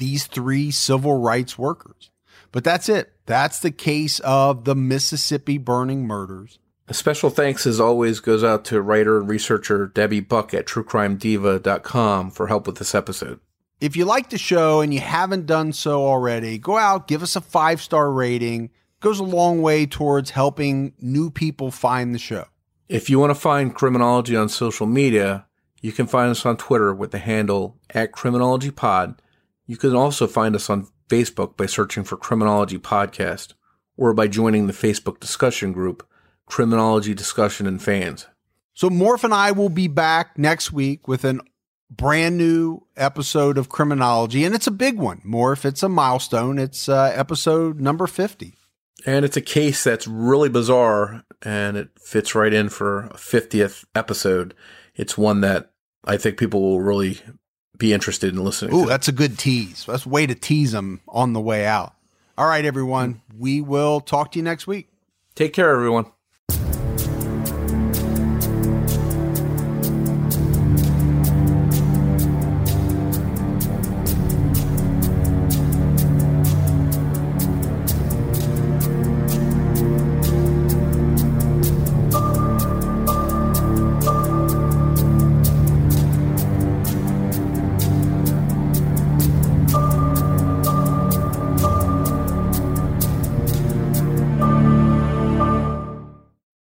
these three civil rights workers. But that's it. That's the case of the Mississippi burning murders. A special thanks, as always, goes out to writer and researcher Debbie Buck at truecrimediva.com for help with this episode. If you like the show and you haven't done so already, go out, give us a five star rating. It goes a long way towards helping new people find the show. If you want to find criminology on social media, you can find us on Twitter with the handle at criminologypod. You can also find us on Facebook by searching for Criminology Podcast or by joining the Facebook discussion group Criminology Discussion and Fans. So Morph and I will be back next week with an brand new episode of Criminology, and it's a big one. Morph, it's a milestone. It's uh, episode number 50. And it's a case that's really bizarre and it fits right in for a 50th episode. It's one that I think people will really be interested in listening Ooh, to. that's a good tease. That's a way to tease them on the way out. All right, everyone. We will talk to you next week. Take care, everyone.